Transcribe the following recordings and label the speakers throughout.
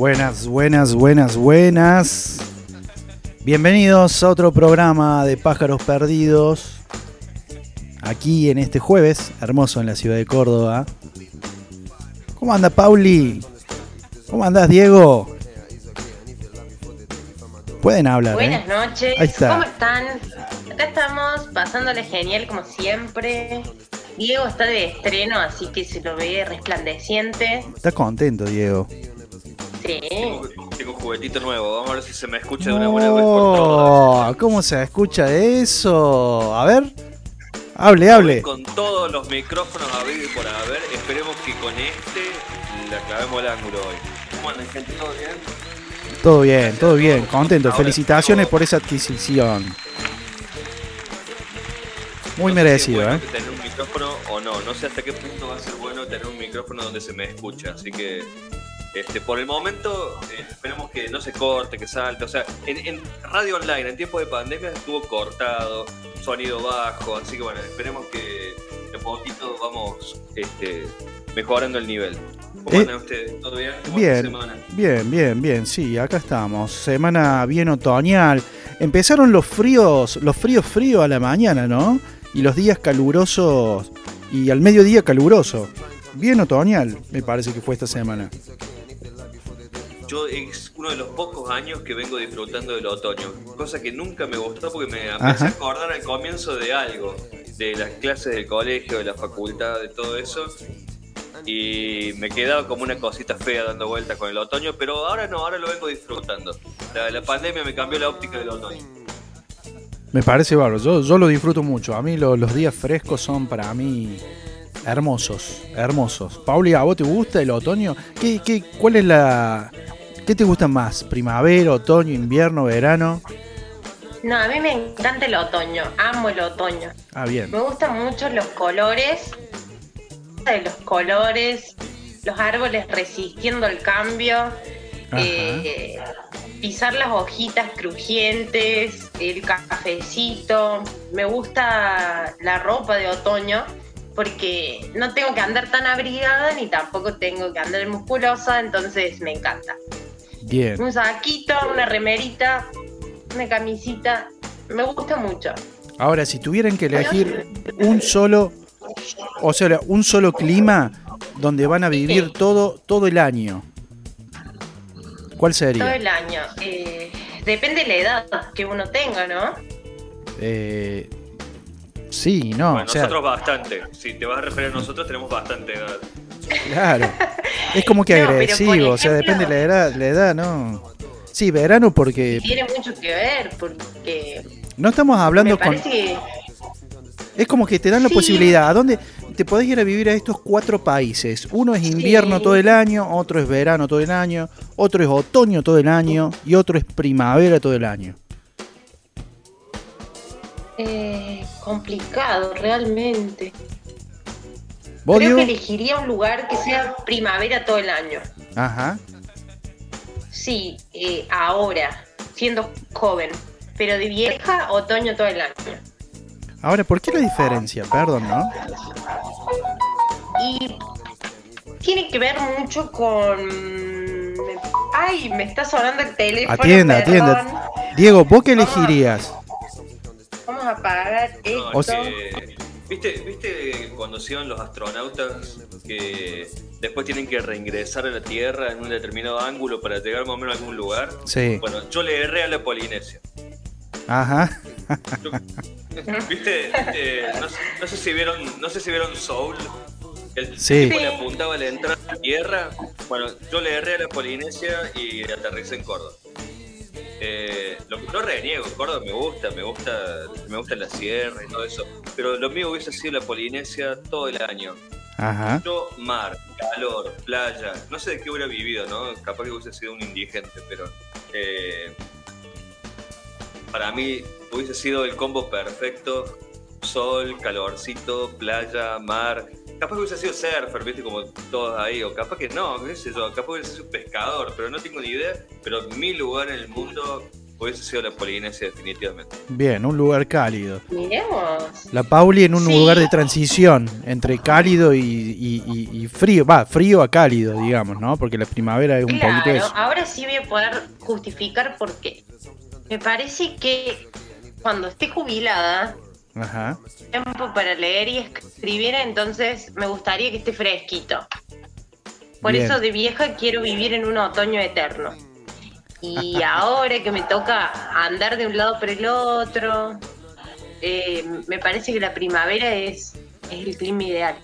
Speaker 1: Buenas, buenas, buenas, buenas. Bienvenidos a otro programa de Pájaros Perdidos. Aquí en este jueves, hermoso en la ciudad de Córdoba. ¿Cómo anda Pauli? ¿Cómo andás Diego? Pueden hablar.
Speaker 2: Buenas
Speaker 1: ¿eh?
Speaker 2: noches,
Speaker 1: Ahí está.
Speaker 2: ¿cómo están? Acá estamos pasándole genial como siempre. Diego está de estreno, así que se lo ve resplandeciente.
Speaker 1: Está contento Diego.
Speaker 2: Sí.
Speaker 3: Tengo, tengo un juguetito nuevo, vamos a ver si se me escucha de una buena vez.
Speaker 1: No, ¿cómo se escucha eso? A ver. Hable, hable.
Speaker 3: Con todos los micrófonos habidos y por haber, esperemos que con este la clavemos el ángulo hoy. ¿Cómo andan, gente? ¿Todo bien?
Speaker 1: Todo bien, todo bien, contento. Felicitaciones por esa adquisición. Muy
Speaker 3: No
Speaker 1: merecido,
Speaker 3: bueno
Speaker 1: ¿eh?
Speaker 3: tener un micrófono o no, no sé hasta qué punto va a ser bueno tener un micrófono donde se me escucha, así que este, por el momento eh, esperemos que no se corte, que salte, o sea, en, en radio online en tiempo de pandemia estuvo cortado, sonido bajo, así que bueno, esperemos que de poquito vamos este, mejorando el nivel. ¿Cómo
Speaker 1: Eh,
Speaker 3: andan ustedes? ¿Todo bien? ¿Cómo va la
Speaker 1: Bien,
Speaker 3: semana?
Speaker 1: bien, bien, bien, sí, acá estamos. Semana bien otoñal. Empezaron los fríos, los fríos fríos a la mañana, ¿no? Y los días calurosos y al mediodía caluroso. Bien otoñal, me parece que fue esta semana.
Speaker 3: Yo es uno de los pocos años que vengo disfrutando del otoño, cosa que nunca me gustó porque me empecé a acordar al comienzo de algo, de las clases del colegio, de la facultad, de todo eso, y me quedaba como una cosita fea dando vueltas con el otoño, pero ahora no, ahora lo vengo disfrutando. La, la pandemia me cambió la óptica del otoño.
Speaker 1: Me parece bárbaro, yo, yo lo disfruto mucho. A mí lo- los días frescos son para mí hermosos, hermosos. Pauli, ¿a vos te gusta el otoño? ¿Qué, qué, ¿Cuál es la... ¿Qué te gusta más? ¿Primavera, otoño, invierno, verano?
Speaker 2: No, a mí me encanta el otoño, amo el otoño.
Speaker 1: Ah, bien.
Speaker 2: Me gustan mucho los colores, de los colores, los árboles resistiendo el cambio, eh, pisar las hojitas crujientes, el cafecito. Me gusta la ropa de otoño porque no tengo que andar tan abrigada ni tampoco tengo que andar musculosa, entonces me encanta.
Speaker 1: Bien.
Speaker 2: Un saquito, una remerita, una camisita, me gusta mucho.
Speaker 1: Ahora, si tuvieran que elegir un solo, o sea, un solo clima donde van a vivir todo, todo el año, ¿cuál
Speaker 2: Todo
Speaker 1: sería?
Speaker 2: el año. Eh, depende de la edad que uno tenga, ¿no?
Speaker 1: Eh, sí, no,
Speaker 3: bueno,
Speaker 1: o sea,
Speaker 3: nosotros bastante, si te vas a referir a nosotros tenemos bastante edad.
Speaker 1: Claro. Es como que
Speaker 2: No,
Speaker 1: agresivo, o sea, depende de la edad, la edad, ¿no? Sí, verano porque
Speaker 2: Tiene mucho que ver, porque
Speaker 1: no estamos hablando
Speaker 2: me
Speaker 1: con...
Speaker 2: que
Speaker 1: Es como que te dan la
Speaker 2: Sí.
Speaker 1: posibilidad. ¿A dónde te podés ir a vivir a estos cuatro países? Uno es invierno
Speaker 2: Sí.
Speaker 1: todo el año, otro es verano todo el año, otro es otoño todo el año y otro es primavera todo el año.
Speaker 2: eh, complicado realmente.
Speaker 1: ¿Vos,
Speaker 2: Creo que elegiría un lugar que sea primavera todo el año.
Speaker 1: Ajá.
Speaker 2: Sí, eh, ahora, siendo joven. Pero de vieja, otoño todo el año.
Speaker 1: Ahora, ¿por qué la diferencia? Perdón, ¿no?
Speaker 2: Y tiene que ver mucho con... Ay, me está sonando el teléfono.
Speaker 1: Atienda,
Speaker 2: perdón.
Speaker 1: atienda. Diego, ¿vos qué elegirías?
Speaker 2: Vamos a apagar esto.
Speaker 3: No,
Speaker 1: O
Speaker 3: es
Speaker 1: sea-
Speaker 3: que, ¿viste, ¿Viste cuando se iban los astronautas que después tienen que reingresar a la Tierra en un determinado ángulo para llegar más o menos a algún lugar?
Speaker 1: Sí.
Speaker 3: Bueno, yo le erré a la Polinesia.
Speaker 1: Ajá.
Speaker 3: Yo- ¿Viste? Viste? No, sé- no sé si vieron, no sé si vieron Soul. El
Speaker 1: Sí.
Speaker 3: tipo le apuntaba a la entrada a la Tierra. Bueno, yo le erré a la Polinesia y aterricé en Córdoba. Eh, lo, no reniego, Córdoba me gusta, me gusta, me gusta la sierra y todo eso, pero lo mío hubiese sido la Polinesia todo el año.
Speaker 1: Ajá.
Speaker 3: Yo, mar, calor, playa, no sé de qué hubiera vivido, ¿no? Capaz que hubiese sido un indigente, pero eh, para mí hubiese sido el combo perfecto. Sol, calorcito, playa, mar. Capaz que hubiese sido surfer, viste, como todos ahí, o capaz que no, qué sé yo, capaz que hubiese sido pescador, pero no tengo ni idea. Pero mi lugar en el mundo hubiese sido la Polinesia definitivamente.
Speaker 1: Bien, un lugar cálido.
Speaker 2: Miremos.
Speaker 1: La Pauli en un
Speaker 2: Sí.
Speaker 1: lugar de transición entre cálido y, y- y- y frío, va, frío a cálido, digamos, ¿no? Porque la primavera es un poquito
Speaker 2: Claro,
Speaker 1: eso.
Speaker 2: ahora sí voy a poder justificar por qué. Me parece que cuando esté jubilada,
Speaker 1: Ajá.
Speaker 2: tiempo para leer y escribir, entonces me gustaría que esté fresquito. Por
Speaker 1: Bien.
Speaker 2: eso de vieja quiero vivir en un otoño eterno. Y ahora que me toca andar de un lado para el otro, eh, me parece que la primavera es, es el clima ideal.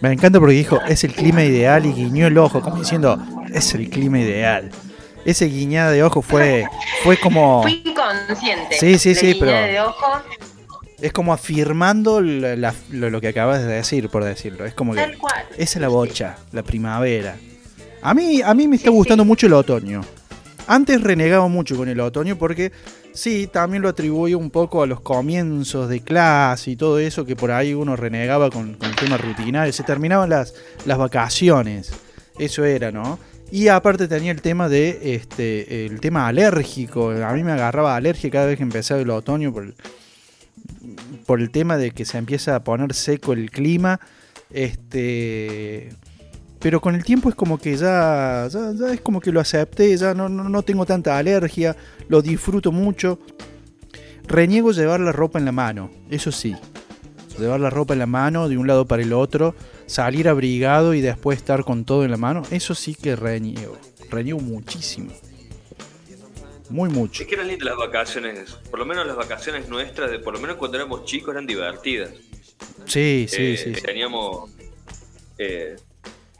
Speaker 1: Me encanta porque dijo, es el clima ideal y guiñó el ojo, como diciendo, es el clima ideal. Ese guiñada de ojo fue, fue como,
Speaker 2: Fui inconsciente.
Speaker 1: Sí, sí, sí, pero-
Speaker 2: de ojo,
Speaker 1: es como afirmando la- la- lo, lo que acabas de decir, por decirlo. Es como que
Speaker 2: tal cual.
Speaker 1: esa es la bocha, la primavera. A mí, a mí me está
Speaker 2: Sí,
Speaker 1: gustando
Speaker 2: sí.
Speaker 1: mucho el otoño. Antes renegaba mucho con el otoño porque sí, también lo atribuyo un poco a los comienzos de clase y todo eso que por ahí uno renegaba con, con el tema rutinario. Se terminaban las, las vacaciones. Eso era, ¿no? Y aparte tenía el tema de este el tema alérgico. A mí me agarraba alergia cada vez que empezaba el otoño por por el tema de que se empieza a poner seco el clima. Este pero con el tiempo es como que ya, ya, ya es como que lo acepté, ya no, no, no tengo tanta alergia, lo disfruto mucho. Reniego llevar la ropa en la mano, eso sí. Llevar la ropa en la mano de un lado para el otro, salir abrigado y después estar con todo en la mano, eso sí que reniego. Reniego muchísimo. Muy mucho.
Speaker 3: Es que eran lindas las vacaciones, por lo menos las vacaciones nuestras, de por lo menos cuando éramos chicos eran divertidas.
Speaker 1: Sí, sí,
Speaker 3: Eh,
Speaker 1: sí. sí.
Speaker 3: Teníamos. eh,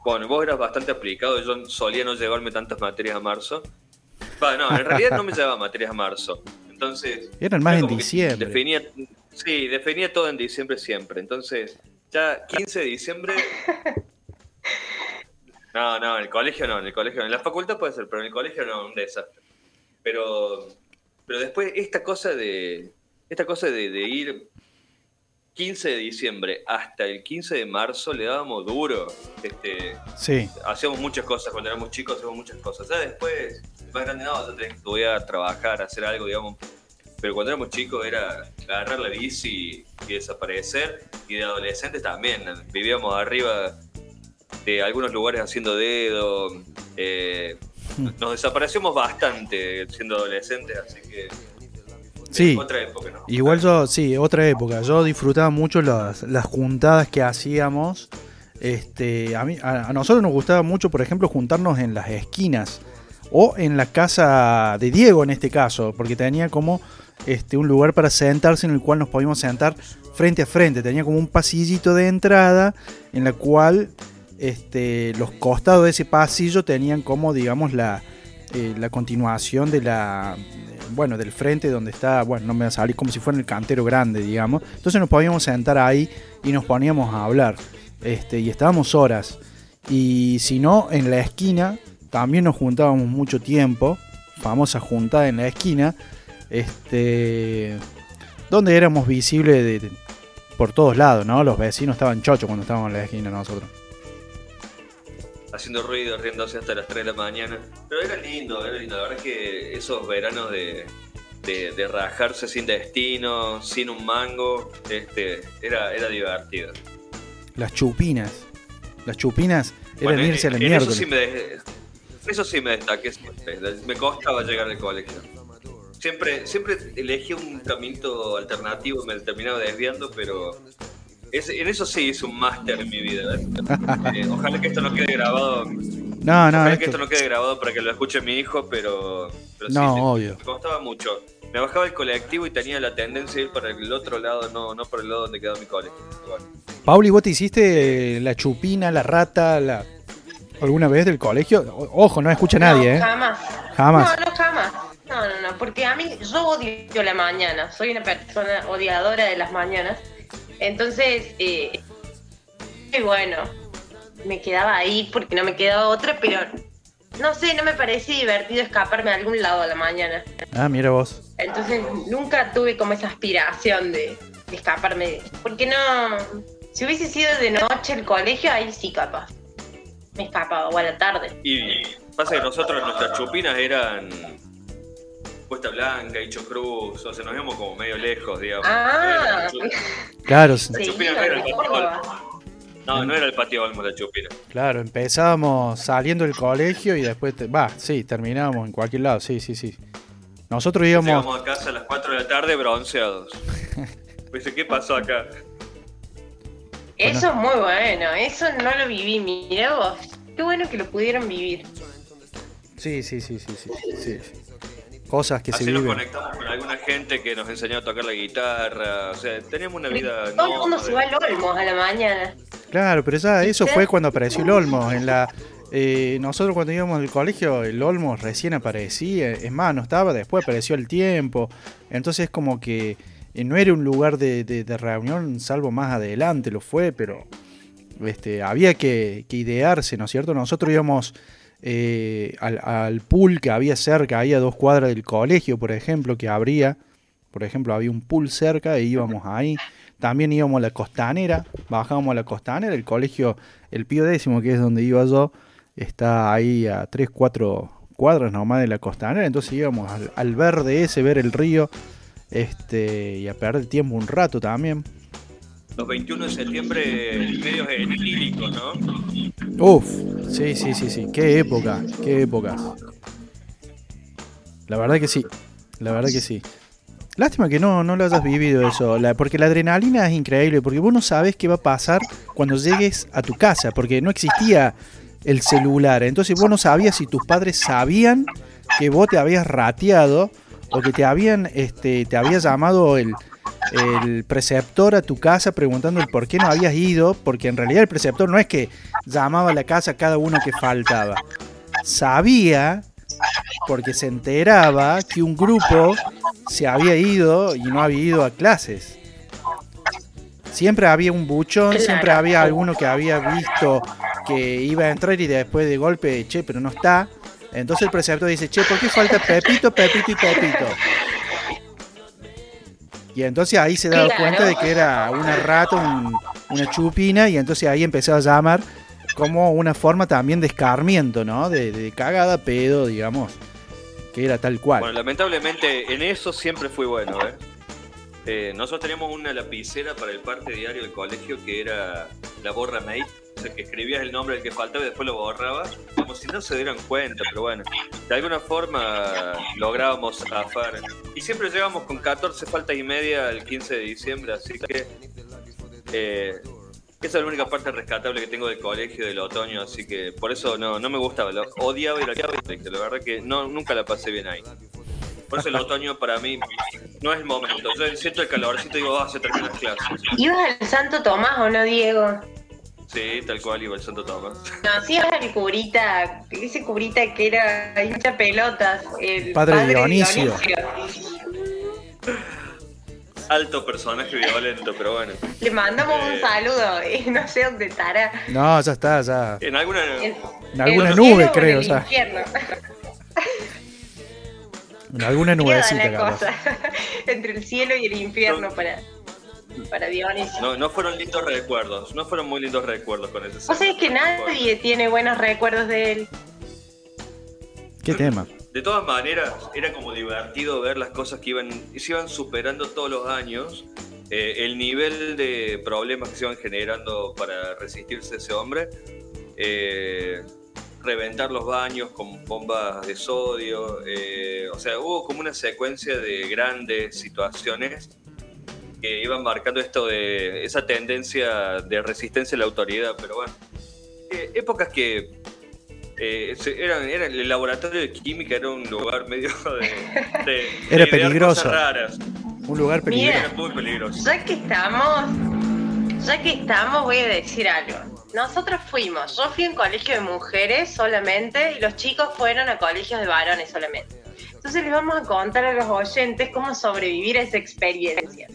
Speaker 3: bueno, vos eras bastante aplicado, yo solía no llevarme tantas materias a marzo. Va, no, en realidad no me llevaba materias a marzo. Entonces.
Speaker 1: Eran más
Speaker 3: era
Speaker 1: en diciembre.
Speaker 3: Definía, sí, definía todo en diciembre siempre. Entonces, ya 15 de diciembre. No, no, en el colegio no, en el colegio no. En la facultad puede ser, pero en el colegio no, un desastre. Pero, pero después esta cosa de, esta cosa de, de ir 15 de diciembre hasta el 15 de marzo le dábamos duro. Este,
Speaker 1: Sí,
Speaker 3: hacíamos muchas cosas, cuando éramos chicos hacíamos muchas cosas. Ya después, más grande, no, ya tenés que estudiar, trabajar, hacer algo, digamos. Pero cuando éramos chicos era agarrar la bici y desaparecer. Y de adolescentes también. Vivíamos arriba de algunos lugares haciendo dedo. eh, nos desaparecimos bastante siendo adolescentes, así que.
Speaker 1: Sí.
Speaker 3: Otra época, ¿no?
Speaker 1: Igual yo, sí, otra época. Yo disfrutaba mucho las, las juntadas que hacíamos. Este, a, mí, a, a nosotros nos gustaba mucho, por ejemplo, juntarnos en las esquinas. O en la casa de Diego en este caso. Porque tenía como este, un lugar para sentarse en el cual nos podíamos sentar frente a frente. Tenía como un pasillito de entrada en la cual este, los costados de ese pasillo tenían como, digamos, la, eh, la continuación de la bueno del frente donde está bueno no me va a salir como si fuera el cantero grande digamos. Entonces nos podíamos sentar ahí y nos poníamos a hablar este y estábamos horas. Y si no en la esquina también nos juntábamos mucho tiempo famosa juntada en la esquina este donde éramos visibles de- de- por todos lados no los vecinos estaban chochos cuando estábamos en la esquina nosotros
Speaker 3: haciendo ruido, riéndose hasta las 3 de la mañana. Pero era lindo, era lindo. La verdad es que esos veranos de, de, de rajarse sin destino, sin un mango, este, era, era divertido.
Speaker 1: las chupinas las chupinas eran
Speaker 3: Bueno,
Speaker 1: irse a la mierda
Speaker 3: eso sí me de- eso sí me destaqué siempre. Me costaba llegar al colegio. Siempre, siempre elegí un camino alternativo, me terminaba desviando, pero es- en eso sí hice un máster en mi vida. ¿eh? Eh, ojalá que esto no quede grabado.
Speaker 1: no no
Speaker 3: Ojalá que
Speaker 1: esto-
Speaker 3: no quede grabado para que lo escuche mi hijo, pero,
Speaker 1: No,
Speaker 3: sí,
Speaker 1: obvio.
Speaker 3: me costaba mucho. Me bajaba el colectivo y tenía la tendencia a ir para el otro lado, no, no por el lado donde quedó mi colegio. Bueno,
Speaker 1: Pauli, ¿vos te hiciste la chupina, la rata, la alguna vez del colegio? Ojo, no escucha nadie, ¿eh?
Speaker 2: Jamás.
Speaker 1: Jamás.
Speaker 2: No, no, jamás. No, no, no, porque a mí yo odio la mañana, soy una persona odiadora de las mañanas. Entonces, eh, y bueno, me quedaba ahí porque no me quedaba otra, pero no sé, no me parecía divertido escaparme a algún lado a la mañana.
Speaker 1: Ah, mira vos.
Speaker 2: Entonces nunca tuve como esa aspiración de, de escaparme, porque no, si hubiese sido de noche el colegio, ahí sí capaz. Me escapaba, o a la tarde.
Speaker 3: Y pasa que nosotros nuestras chupinas eran Cuesta Blanca, Hicho Cruz, o sea, nos íbamos como medio lejos, digamos.
Speaker 2: Ah.
Speaker 1: Claro,
Speaker 3: La Chupina no era el patio Olmos. No, no era el patio Olmos la Chupina.
Speaker 1: claro, empezábamos saliendo del colegio y después, te- va, sí, terminábamos en cualquier lado, sí, sí, sí. Nosotros íbamos,
Speaker 3: Llegamos a casa a las 4 de la tarde bronceados. Dice, ¿qué pasó acá?
Speaker 2: Eso es muy bueno, eso no lo viví, mirá vos. Qué bueno que lo pudieron vivir.
Speaker 1: sí, sí, sí, sí, sí, sí. Cosas que se
Speaker 3: Así nos
Speaker 1: viven.
Speaker 3: conectamos con alguna gente que nos enseñó a tocar la guitarra. O sea, teníamos una vida.
Speaker 2: Todo el mundo se va al Olmos a la mañana.
Speaker 1: Claro, pero ya eso fue cuando apareció el Olmos. En la, eh, nosotros cuando íbamos al colegio, el Olmos recién aparecía. Es más, no estaba, después apareció el tiempo. Entonces es como que eh, no era un lugar de, de- de reunión, salvo más adelante lo fue, pero este, había que, que idearse, ¿no es cierto? Nosotros íbamos eh, al, al pool que había cerca, había dos cuadras del colegio, por ejemplo, que abría. Por ejemplo, había un pool cerca e íbamos ahí. También íbamos a la costanera, bajábamos a la costanera, el colegio, el Pío décimo, que es donde iba yo, está ahí a 3, 4 cuadras nomás de la costanera, entonces íbamos al, al verde ese, ver el río, este, y a perder tiempo un rato también.
Speaker 3: Los 21 de septiembre, medios etílicos, ¿no?
Speaker 1: Uf, sí, sí, sí, sí, qué época, qué épocas. La verdad que sí, la verdad que sí. Lástima que no, no lo hayas vivido eso, porque la adrenalina es increíble, porque vos no sabes qué va a pasar cuando llegues a tu casa, porque no existía el celular, entonces vos no sabías si tus padres sabían que vos te habías rateado o que te habían, este, te había llamado el, el preceptor a tu casa preguntando el por qué no habías ido, porque en realidad el preceptor no es que llamaba a la casa a cada uno que faltaba. Sabía, porque se enteraba que un grupo se había ido y no había ido a clases. Siempre había un buchón, siempre había alguno que había visto que iba a entrar y después de golpe, che, pero no está. Entonces el preceptor dice, che, ¿por qué falta Pepito, Pepito y Pepito? Y entonces ahí se daba
Speaker 2: Claro.
Speaker 1: cuenta de que era una rata, un- una chupina, y entonces ahí empezaba a llamar como una forma también de escarmiento, ¿no? De, de cagada, pedo, digamos, que era tal cual.
Speaker 3: Bueno, lamentablemente en eso siempre fui bueno, ¿eh? Eh, nosotros teníamos una lapicera para el parte diario del colegio que era la borra mate, o que escribías el nombre del que faltaba y después lo borrabas, como si no se dieran cuenta, pero bueno, de alguna forma lográbamos zafar. Y siempre llegamos con 14 faltas y media el 15 de diciembre, así que eh, esa es la única parte rescatable que tengo del colegio del otoño, así que por eso no, no me gustaba, lo odiaba ir al colegio, la verdad que no, nunca la pasé bien ahí. Por eso el otoño para mí no es el momento. Yo siento el calorcito y digo, ah, se terminan las clases.
Speaker 2: ¿Ibas al Santo Tomás o no, Diego?
Speaker 3: Sí, tal cual, el Santo Tomás.
Speaker 2: No, sí ibas al curita, ese curita que era hincha pelotas, el
Speaker 1: Padre Dionisio.
Speaker 3: Alto personaje violento, pero bueno.
Speaker 2: Le mandamos un
Speaker 3: Eh.
Speaker 2: saludo, y no sé dónde estará.
Speaker 1: No, ya está, ya.
Speaker 3: En alguna.
Speaker 2: En,
Speaker 1: En alguna
Speaker 2: el
Speaker 1: nube, creo, ya. En alguna nubecita,
Speaker 2: entre el cielo y el infierno para, para Dionisio.
Speaker 3: No, no fueron lindos recuerdos. No fueron muy lindos recuerdos con ese
Speaker 2: Vos sabés que nadie tiene buenos recuerdos de él.
Speaker 1: ¿Qué tema?
Speaker 3: De todas maneras, era como divertido ver las cosas que iban, se iban superando todos los años. eh, el nivel de problemas que se iban generando para resistirse a ese hombre. eh, reventar los baños con bombas de sodio. eh, o sea, hubo como una secuencia de grandes situaciones que iban marcando esto de esa tendencia de resistencia a la autoridad. Pero bueno, eh, épocas que eh, era el laboratorio de química era un lugar medio de, de-
Speaker 1: Era
Speaker 3: de
Speaker 1: peligroso.
Speaker 3: cosas raras.
Speaker 1: Un lugar peligroso.
Speaker 3: Era muy peligroso.
Speaker 2: Ya que estamos, ya que estamos, voy a decir algo. Nosotros fuimos, yo fui a un colegio de mujeres solamente y los chicos fueron a colegios de varones solamente. Entonces les vamos a contar a los oyentes cómo sobrevivir a esa experiencia.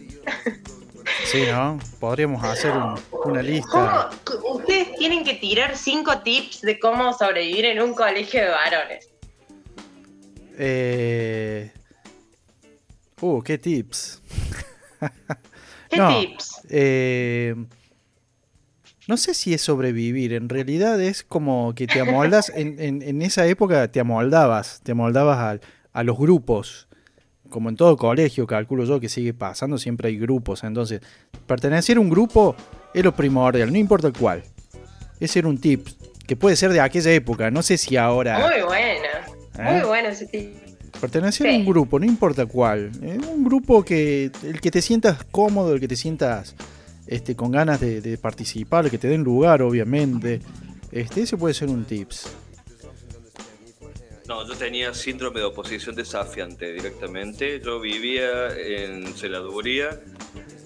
Speaker 1: Sí, ¿no? Podríamos hacer un- una lista.
Speaker 2: Ustedes tienen que tirar cinco tips de cómo sobrevivir en un colegio de varones.
Speaker 1: Eh... Uh, qué tips.
Speaker 2: ¿Qué
Speaker 1: No.
Speaker 2: tips?
Speaker 1: Eh, no sé si es sobrevivir, en realidad es como que te amoldas, en, en- en esa época te amoldabas, te amoldabas a, a los grupos. Como en todo colegio, calculo yo que sigue pasando, siempre hay grupos. Entonces, pertenecer a un grupo es lo primordial, no importa cuál. Es ser un tip, que puede ser de aquella época, no sé si ahora.
Speaker 2: Muy bueno, muy
Speaker 1: ¿Eh?
Speaker 2: bueno ese tip.
Speaker 1: Pertenecer a un grupo, no importa cuál. eh, un grupo que el que te sientas cómodo, el que te sientas este, con ganas de, de participar, que te den lugar, obviamente. Este, ese puede ser un tips.
Speaker 3: No, yo tenía síndrome de oposición desafiante directamente. Yo vivía en celaduría.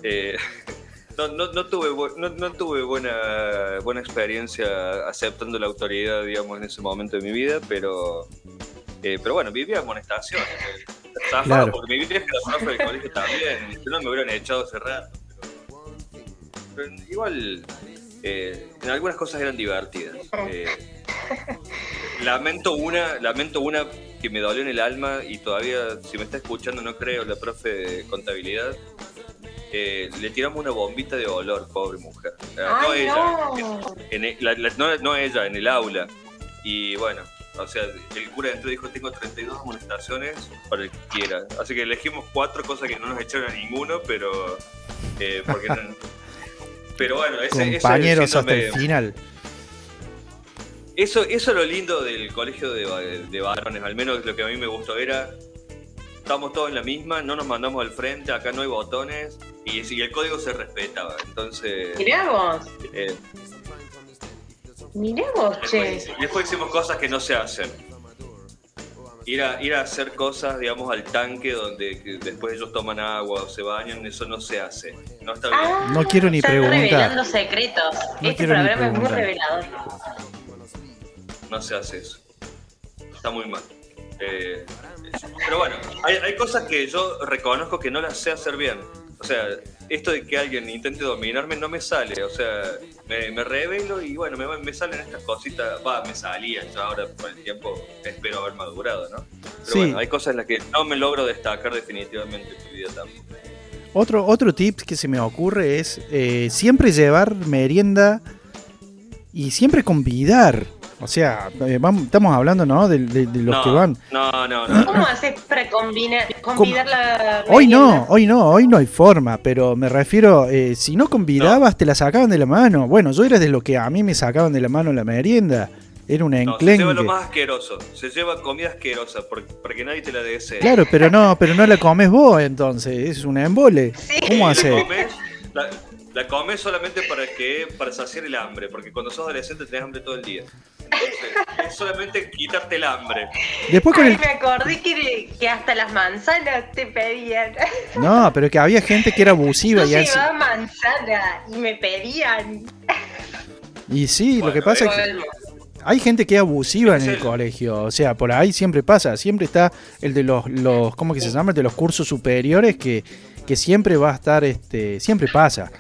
Speaker 3: eh, no, no, no tuve, no, no tuve buena, buena experiencia aceptando la autoridad, digamos, en ese momento de mi vida, pero, eh, pero bueno, vivía eh, zafaba
Speaker 1: Claro.
Speaker 3: Porque mi vieja era profe del colegio también. Si no, me hubieran echado hace rato. Pero, pero igual, eh, en algunas cosas eran divertidas. eh, Lamento una, lamento una que me dolió en el alma y todavía, si me está escuchando, no creo, la profe de contabilidad. eh, le tiramos una bombita de olor, pobre mujer. Eh, no
Speaker 2: Ay,
Speaker 3: ella,
Speaker 2: no.
Speaker 3: en el- la- la- no, no ella, en el aula. Y bueno, o sea, el cura entró y dijo, tengo 32 amonestaciones para el que quiera. Así que elegimos cuatro cosas que no nos echaron a ninguno, pero... eh, porque no- pero bueno, ese, ese
Speaker 1: Compañeros hasta el final.
Speaker 3: eso, eso es lo lindo del colegio de, va- de varones, al menos lo que a mí me gustó era, estamos todos en la misma, no nos mandamos al frente, acá no hay botones y, el código se respetaba. Entonces,
Speaker 2: Mirá vos,
Speaker 3: eh,
Speaker 2: mirá vos, che.
Speaker 3: después, después hicimos cosas que no se hacen. Ir a, ir a hacer cosas, digamos, al tanque donde después ellos toman agua o se bañan, eso no se hace. No está bien.
Speaker 2: Ah,
Speaker 1: No quiero ni
Speaker 2: están
Speaker 1: preguntar.
Speaker 2: revelando secretos.
Speaker 1: No
Speaker 2: este programa es muy revelador.
Speaker 3: no se hace eso. Está muy mal. Eh, pero bueno, hay, hay cosas que yo reconozco que no las sé hacer bien. O sea, esto de que alguien intente dominarme no me sale. O sea, me, me revelo y bueno, me, me salen estas cositas. Va, me salían. Yo ahora con el tiempo espero haber madurado, ¿no? Pero
Speaker 1: Sí.
Speaker 3: bueno, hay cosas en las que no me logro destacar definitivamente en mi vida tampoco.
Speaker 1: Otro, otro tip que se me ocurre es eh, siempre llevar merienda y siempre convidar. O sea, eh, vamos- estamos hablando, ¿no? De, de- de los
Speaker 3: no,
Speaker 1: que van.
Speaker 3: No, no, no.
Speaker 2: ¿Cómo haces para combinar, convidar la
Speaker 1: Hoy no, hoy no, hoy no hay forma, pero me refiero, eh, si no convidabas, te la sacaban de la mano. Bueno, yo era de lo que a mí me sacaban de la mano la merienda. Era un
Speaker 3: No, se
Speaker 1: enclenque.
Speaker 3: lleva lo más asqueroso. Se lleva comida asquerosa porque, porque nadie te la desee.
Speaker 1: Claro, pero no, pero no la comes vos, entonces, es un embole. ¿Cómo haces?
Speaker 3: la, la comes solamente para que para saciar el hambre, porque cuando sos adolescente tenés hambre todo el día. Es solamente quitarte el hambre.
Speaker 1: Después con
Speaker 2: Ay,
Speaker 1: el...
Speaker 2: me acordé que, que hasta las manzanas te pedían.
Speaker 1: No, pero que había gente que era abusiva
Speaker 2: Yo
Speaker 1: y así.
Speaker 2: llevaba manzana y me pedían.
Speaker 1: Y sí, lo que pasa es que hay gente que es abusiva en el colegio. O sea, por ahí siempre pasa. Siempre está el de los, los ¿cómo que se llama? El de los cursos superiores que, que siempre va a estar, este, siempre pasa.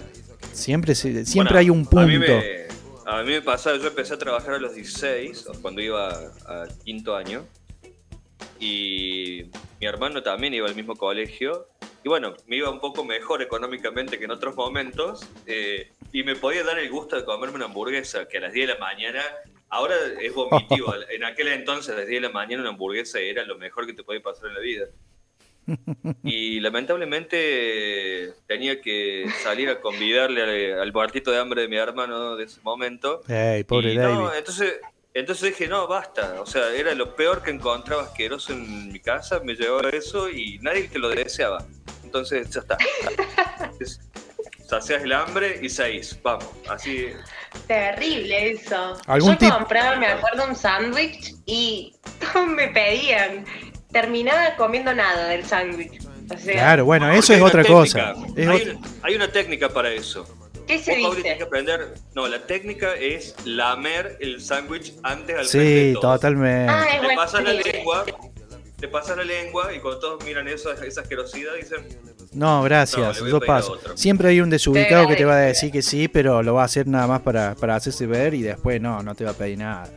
Speaker 1: Siempre, siempre
Speaker 3: Bueno,
Speaker 1: hay un punto.
Speaker 3: A mí, me, a mí me pasaba, yo empecé a trabajar a los 16, cuando iba a quinto año, y mi hermano también iba al mismo colegio, y bueno, me iba un poco mejor económicamente que en otros momentos, eh, y me podía dar el gusto de comerme una hamburguesa, que a las 10 de la mañana, ahora es vomitivo, en aquel entonces a las 10 de la mañana una hamburguesa era lo mejor que te podía pasar en la vida. Y lamentablemente tenía que salir a convidarle al, al muertito de hambre de mi hermano de ese momento.
Speaker 1: Ey, pobre
Speaker 3: Y
Speaker 1: David.
Speaker 3: no, entonces, entonces dije, no, basta. O sea, era lo peor que encontraba asqueroso en mi casa, me llevaba eso y nadie te lo deseaba. Entonces, ya está. Es- Sacias el hambre y seis, vamos. Así,
Speaker 2: Terrible eso.
Speaker 1: ¿Algún
Speaker 2: Yo compraba, me acuerdo, un sándwich y me pedían. Terminaba comiendo nada del sándwich. O sea,
Speaker 1: Claro, bueno, eso es otra cosa. Es
Speaker 3: hay,
Speaker 1: otra-
Speaker 3: una, hay una técnica para eso.
Speaker 2: ¿qué se
Speaker 3: Vos, que
Speaker 2: dice?
Speaker 3: aprender. No, la técnica es lamer el sándwich antes al frente de
Speaker 1: Sí,
Speaker 3: todos.
Speaker 1: totalmente.
Speaker 2: Ah, es
Speaker 3: pasas la lengua, te pasas la lengua y cuando todos miran eso, esa asquerosidad dicen,
Speaker 1: No,
Speaker 3: No,
Speaker 1: gracias,
Speaker 3: le a
Speaker 1: yo paso. Siempre hay un desubicado que te va a decir que sí, pero lo va a hacer nada más para, para hacerse ver y después no, no te va a pedir nada.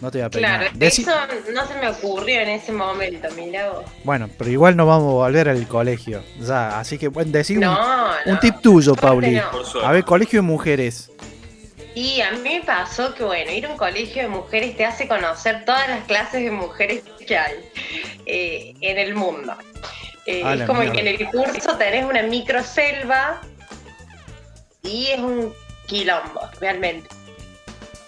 Speaker 1: No te va a pedir
Speaker 2: Claro,
Speaker 1: nada. Deci-
Speaker 2: eso no se me ocurrió en ese momento, mirá vos.
Speaker 1: Bueno, pero igual no vamos a volver al colegio. Ya, así que bueno, decir un,
Speaker 2: No,
Speaker 1: un
Speaker 2: no.
Speaker 1: tip tuyo, Pauli.
Speaker 2: no.
Speaker 1: A ver, colegio de mujeres.
Speaker 2: Y a mí me pasó que, bueno, ir a un colegio de mujeres te hace conocer todas las clases de mujeres que hay eh, en el mundo. Eh, es como
Speaker 1: mierda.
Speaker 2: que en el curso tenés una microselva y es un quilombo, realmente.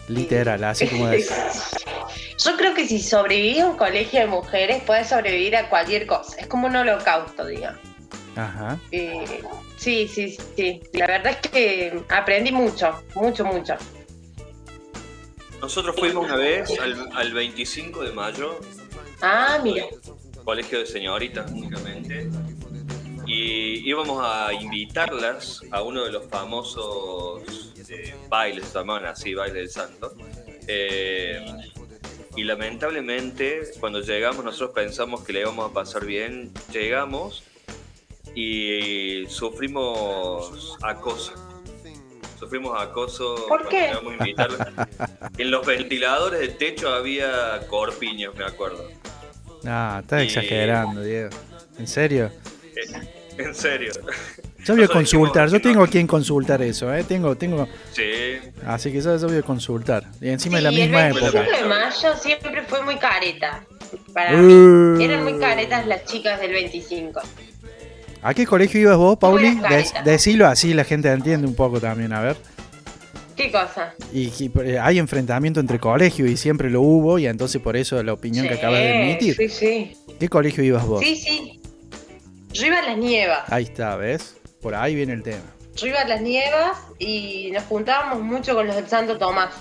Speaker 1: Literal, así como es.
Speaker 2: Yo creo que si sobrevivís a un colegio de mujeres, puedes sobrevivir a cualquier cosa. Es como un holocausto, digamos.
Speaker 1: Ajá.
Speaker 2: Eh, sí, sí, sí. La verdad es que aprendí mucho, mucho, mucho.
Speaker 3: Nosotros fuimos una vez al, al 25 de mayo,
Speaker 2: Ah, mira.
Speaker 3: colegio de señoritas únicamente, y íbamos a invitarlas a uno de los famosos eh, bailes, se llamaban así, baile del santo. Eh, y lamentablemente, cuando llegamos, nosotros pensamos que le íbamos a pasar bien. Llegamos y sufrimos acoso. Sufrimos acoso
Speaker 2: ¿Por qué?
Speaker 3: llegamos a invitarlas. En los ventiladores del techo había corpiños, me acuerdo.
Speaker 1: Ah, estás
Speaker 3: Y-
Speaker 1: exagerando, Diego. ¿En serio?
Speaker 3: Eh, En serio.
Speaker 1: Yo voy a consultar, yo tengo a quien consultar eso, ¿eh? Tengo, tengo,
Speaker 3: Sí,
Speaker 1: así que yo, yo voy a consultar. Y encima
Speaker 2: Sí,
Speaker 1: de la misma
Speaker 2: el 25
Speaker 1: época.
Speaker 2: de mayo siempre fue muy careta. Para
Speaker 1: Uh.
Speaker 2: mí. Eran muy caretas las chicas del 25.
Speaker 1: ¿A qué colegio ibas vos, Pauli? Decilo así, la gente entiende un poco también, a ver.
Speaker 2: ¿Qué cosa?
Speaker 1: Y, y, eh, hay enfrentamiento entre colegios y siempre lo hubo, y entonces por eso la opinión que acabas de emitir.
Speaker 2: Sí, sí.
Speaker 1: ¿Qué colegio ibas vos?
Speaker 2: Sí, sí. A las nievas.
Speaker 1: Ahí está, ¿ves? Por ahí viene el tema.
Speaker 2: A las nievas y nos juntábamos mucho con los del Santo Tomás.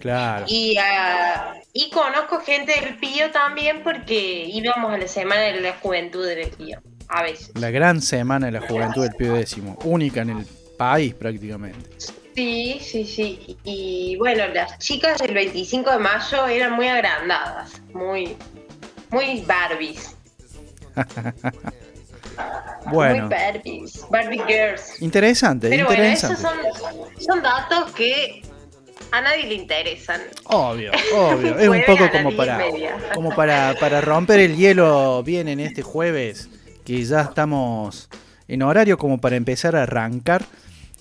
Speaker 1: Claro.
Speaker 2: Y, ah, y conozco gente del Pío también porque íbamos a la Semana de la Juventud del Pío. A veces.
Speaker 1: La gran semana de la juventud del Pío décimo, única en el país prácticamente.
Speaker 2: Sí, sí, sí. Y bueno, las chicas del 25 de mayo eran muy agrandadas, muy, muy Barbies.
Speaker 1: Bueno,
Speaker 2: Muy Barbies, Barbie Girls.
Speaker 1: interesante,
Speaker 2: Pero bueno,
Speaker 1: interesante.
Speaker 2: esos son, son datos que a nadie le interesan.
Speaker 1: Obvio, obvio. Es un poco como para, como para, para romper el hielo bien en este jueves, que ya estamos en horario como para empezar a arrancar.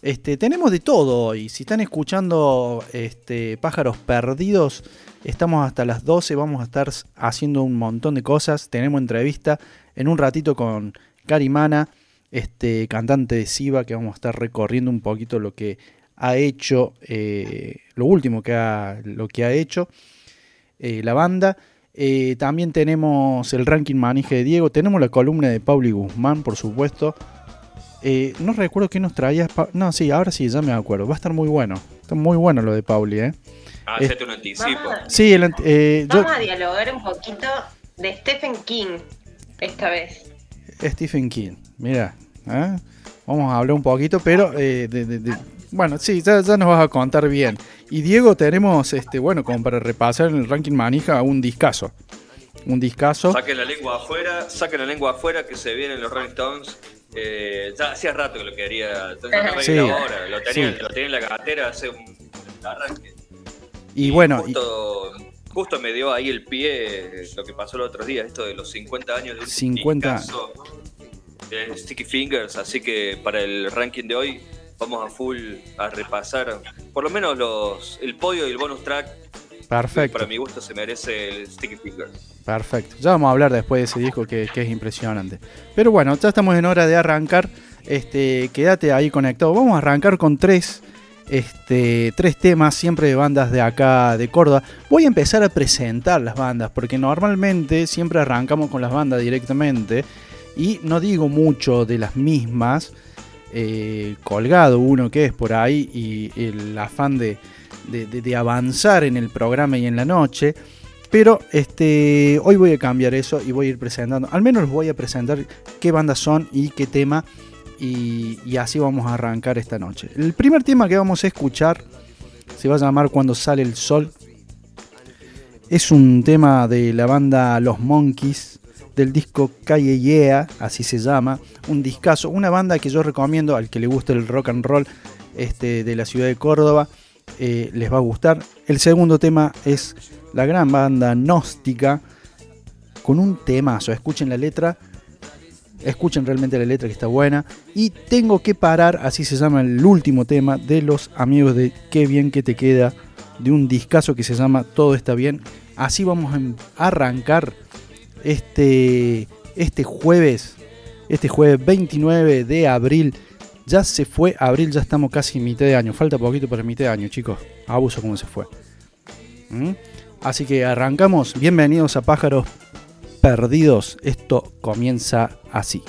Speaker 1: Este, tenemos de todo hoy. Si están escuchando este, Pájaros Perdidos, estamos hasta las 12. Vamos a estar haciendo un montón de cosas. Tenemos entrevista en un ratito con Carimana, este, cantante de Siva, que vamos a estar recorriendo un poquito lo que ha hecho, eh, lo último que ha, lo que ha hecho eh, la banda. Eh, también tenemos el ranking manije de Diego, tenemos la columna de Pauli Guzmán, por supuesto. Eh, no recuerdo qué nos traías. Pa- no, sí, ahora sí, ya me acuerdo. Va a estar muy bueno. Está muy bueno lo de Pauli, ¿eh?
Speaker 3: Ah, hacete un anticipo.
Speaker 2: Vamos a,
Speaker 1: Sí, el ant- yo-
Speaker 2: vamos a dialogar un poquito de Stephen King esta vez.
Speaker 1: Stephen King, mira. ¿eh? Vamos a hablar un poquito, pero eh, de- de- de- bueno, sí, ya, ya nos vas a contar bien. Y Diego, tenemos, este, bueno, como para repasar en el ranking manija, un discazo. Un discazo.
Speaker 3: Saquen la lengua afuera, saquen la lengua afuera que se vienen los Rolling Stones. Eh, ya hacía rato que lo quería. Entonces, no
Speaker 1: Sí,
Speaker 3: ahora. Lo tenía,
Speaker 1: sí.
Speaker 3: lo tenía en la cartera hace un arranque.
Speaker 1: Y bueno, y-
Speaker 3: Justo, me dio ahí el pie eh, lo que pasó los otros días, esto de los 50 años de un
Speaker 1: 50
Speaker 3: discazo de Sticky Fingers. Así que para el ranking de hoy vamos a full a repasar por lo menos los el podio y el bonus track.
Speaker 1: perfecto.
Speaker 3: Para mi gusto se merece el Sticky Fingers.
Speaker 1: Perfecto. Ya vamos a hablar después de ese disco que, que es impresionante. Pero bueno, ya estamos en hora de arrancar. Este, quédate ahí conectado. Vamos a arrancar con tres, este, tres temas, siempre de bandas de acá de Córdoba. Voy a empezar a presentar las bandas, porque normalmente siempre arrancamos con las bandas directamente. Y no digo mucho de las mismas. eh, colgado uno que es por ahí y el afán de, de- avanzar en el programa y en la noche. Pero este, hoy voy a cambiar eso y voy a ir presentando, al menos voy a presentar qué bandas son y qué tema. Y, así vamos a arrancar esta noche. El primer tema que vamos a escuchar se va a llamar Cuando sale el sol. Es un tema de la banda Los Monkeys, del disco Calle Yeah, así se llama. Un discazo, una banda que yo recomiendo al que le guste el rock and roll este, de la ciudad de Córdoba. eh, les va a gustar. El segundo tema es la gran banda Gnóstica con un temazo. Escuchen la letra.
Speaker 4: Escuchen realmente la letra que está buena. Y tengo que parar, así se llama el último tema de los amigos de Qué bien que te queda, de un discazo que se llama Todo está bien. Así vamos a arrancar este, este jueves, este jueves 29 de abril. Ya se fue abril, ya estamos casi en mitad de año. Falta poquito para mitad de año, chicos. Abuso como se fue. ¿Mm? Así que arrancamos. Bienvenidos a Pájaros Perdidos. Esto comienza así.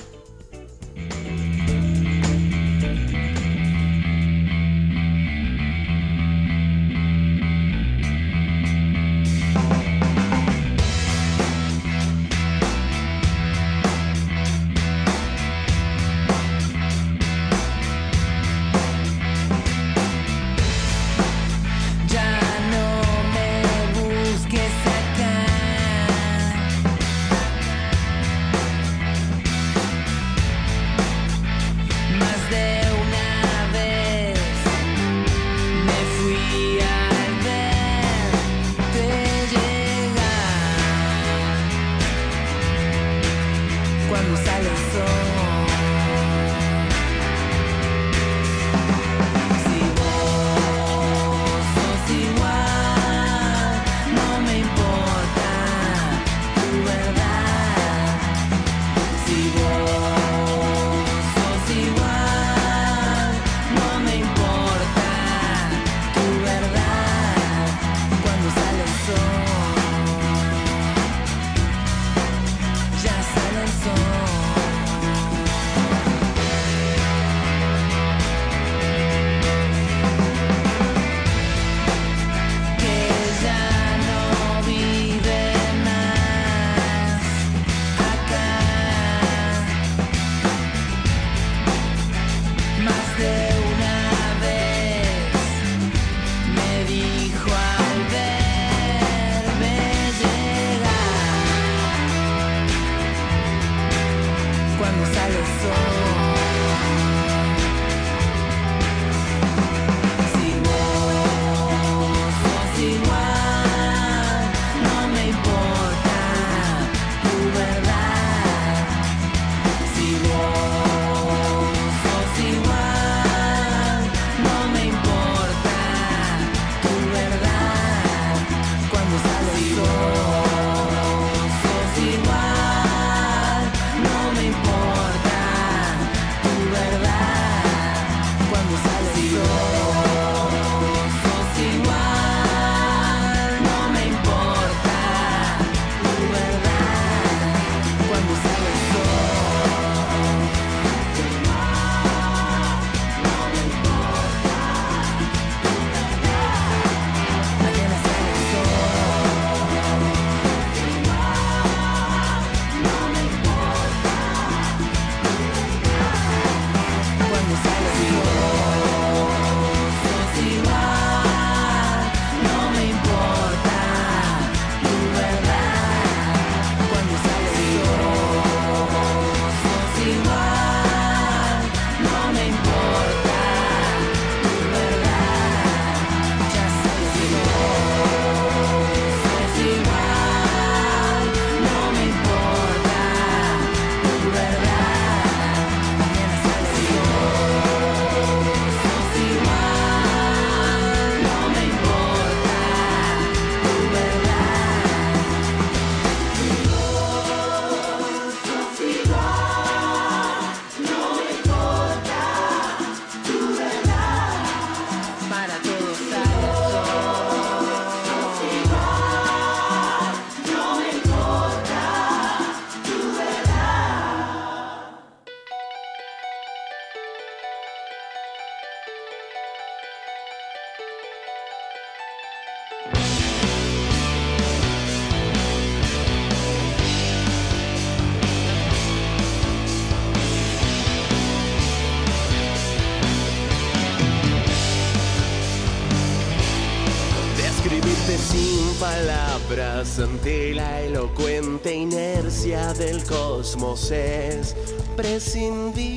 Speaker 5: Ante la elocuente inercia del cosmos es prescindir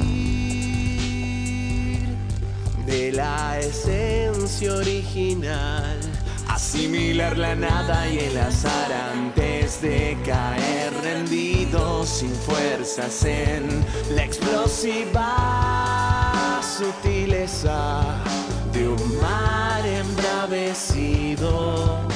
Speaker 5: de la esencia original, Asimilar la nada y el azar antes de caer rendido sin fuerzas en la explosiva sutileza de un mar embravecido.